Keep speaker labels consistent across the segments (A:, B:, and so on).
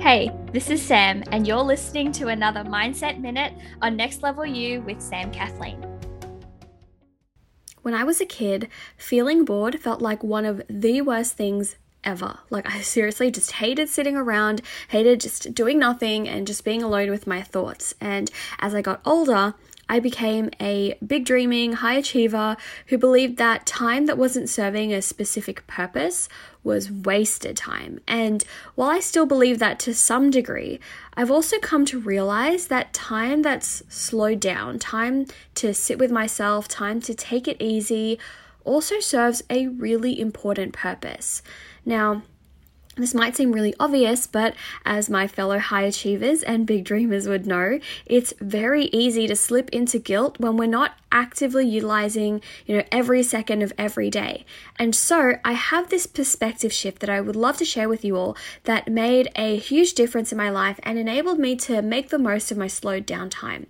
A: Hey, this is Sam, and you're listening to another Mindset Minute on Next Level You with Sam Kathleen.
B: When I was a kid, feeling bored felt like one of the worst things ever. Like, I seriously just hated sitting around, hated just doing nothing and just being alone with my thoughts. And as I got older, I became a big dreaming high achiever who believed that time that wasn't serving a specific purpose was wasted time. And while I still believe that to some degree, I've also come to realize that time that's slowed down, time to sit with myself, time to take it easy, also serves a really important purpose. Now, this might seem really obvious, but as my fellow high achievers and big dreamers would know, it's very easy to slip into guilt when we're not actively utilizing, you know, every second of every day. And so, I have this perspective shift that I would love to share with you all that made a huge difference in my life and enabled me to make the most of my slowed down time.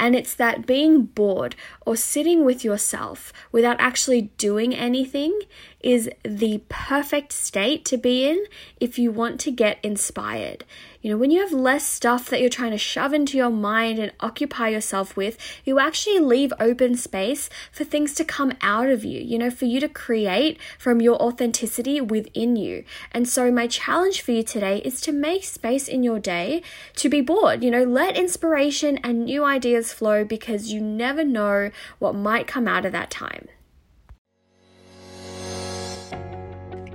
B: And it's that being bored or sitting with yourself without actually doing anything is the perfect state to be in if you want to get inspired. You know, when you have less stuff that you're trying to shove into your mind and occupy yourself with, you actually leave open space for things to come out of you, you know, for you to create from your authenticity within you. And so, my challenge for you today is to make space in your day to be bored. You know, let inspiration and new ideas flow because you never know what might come out of that time.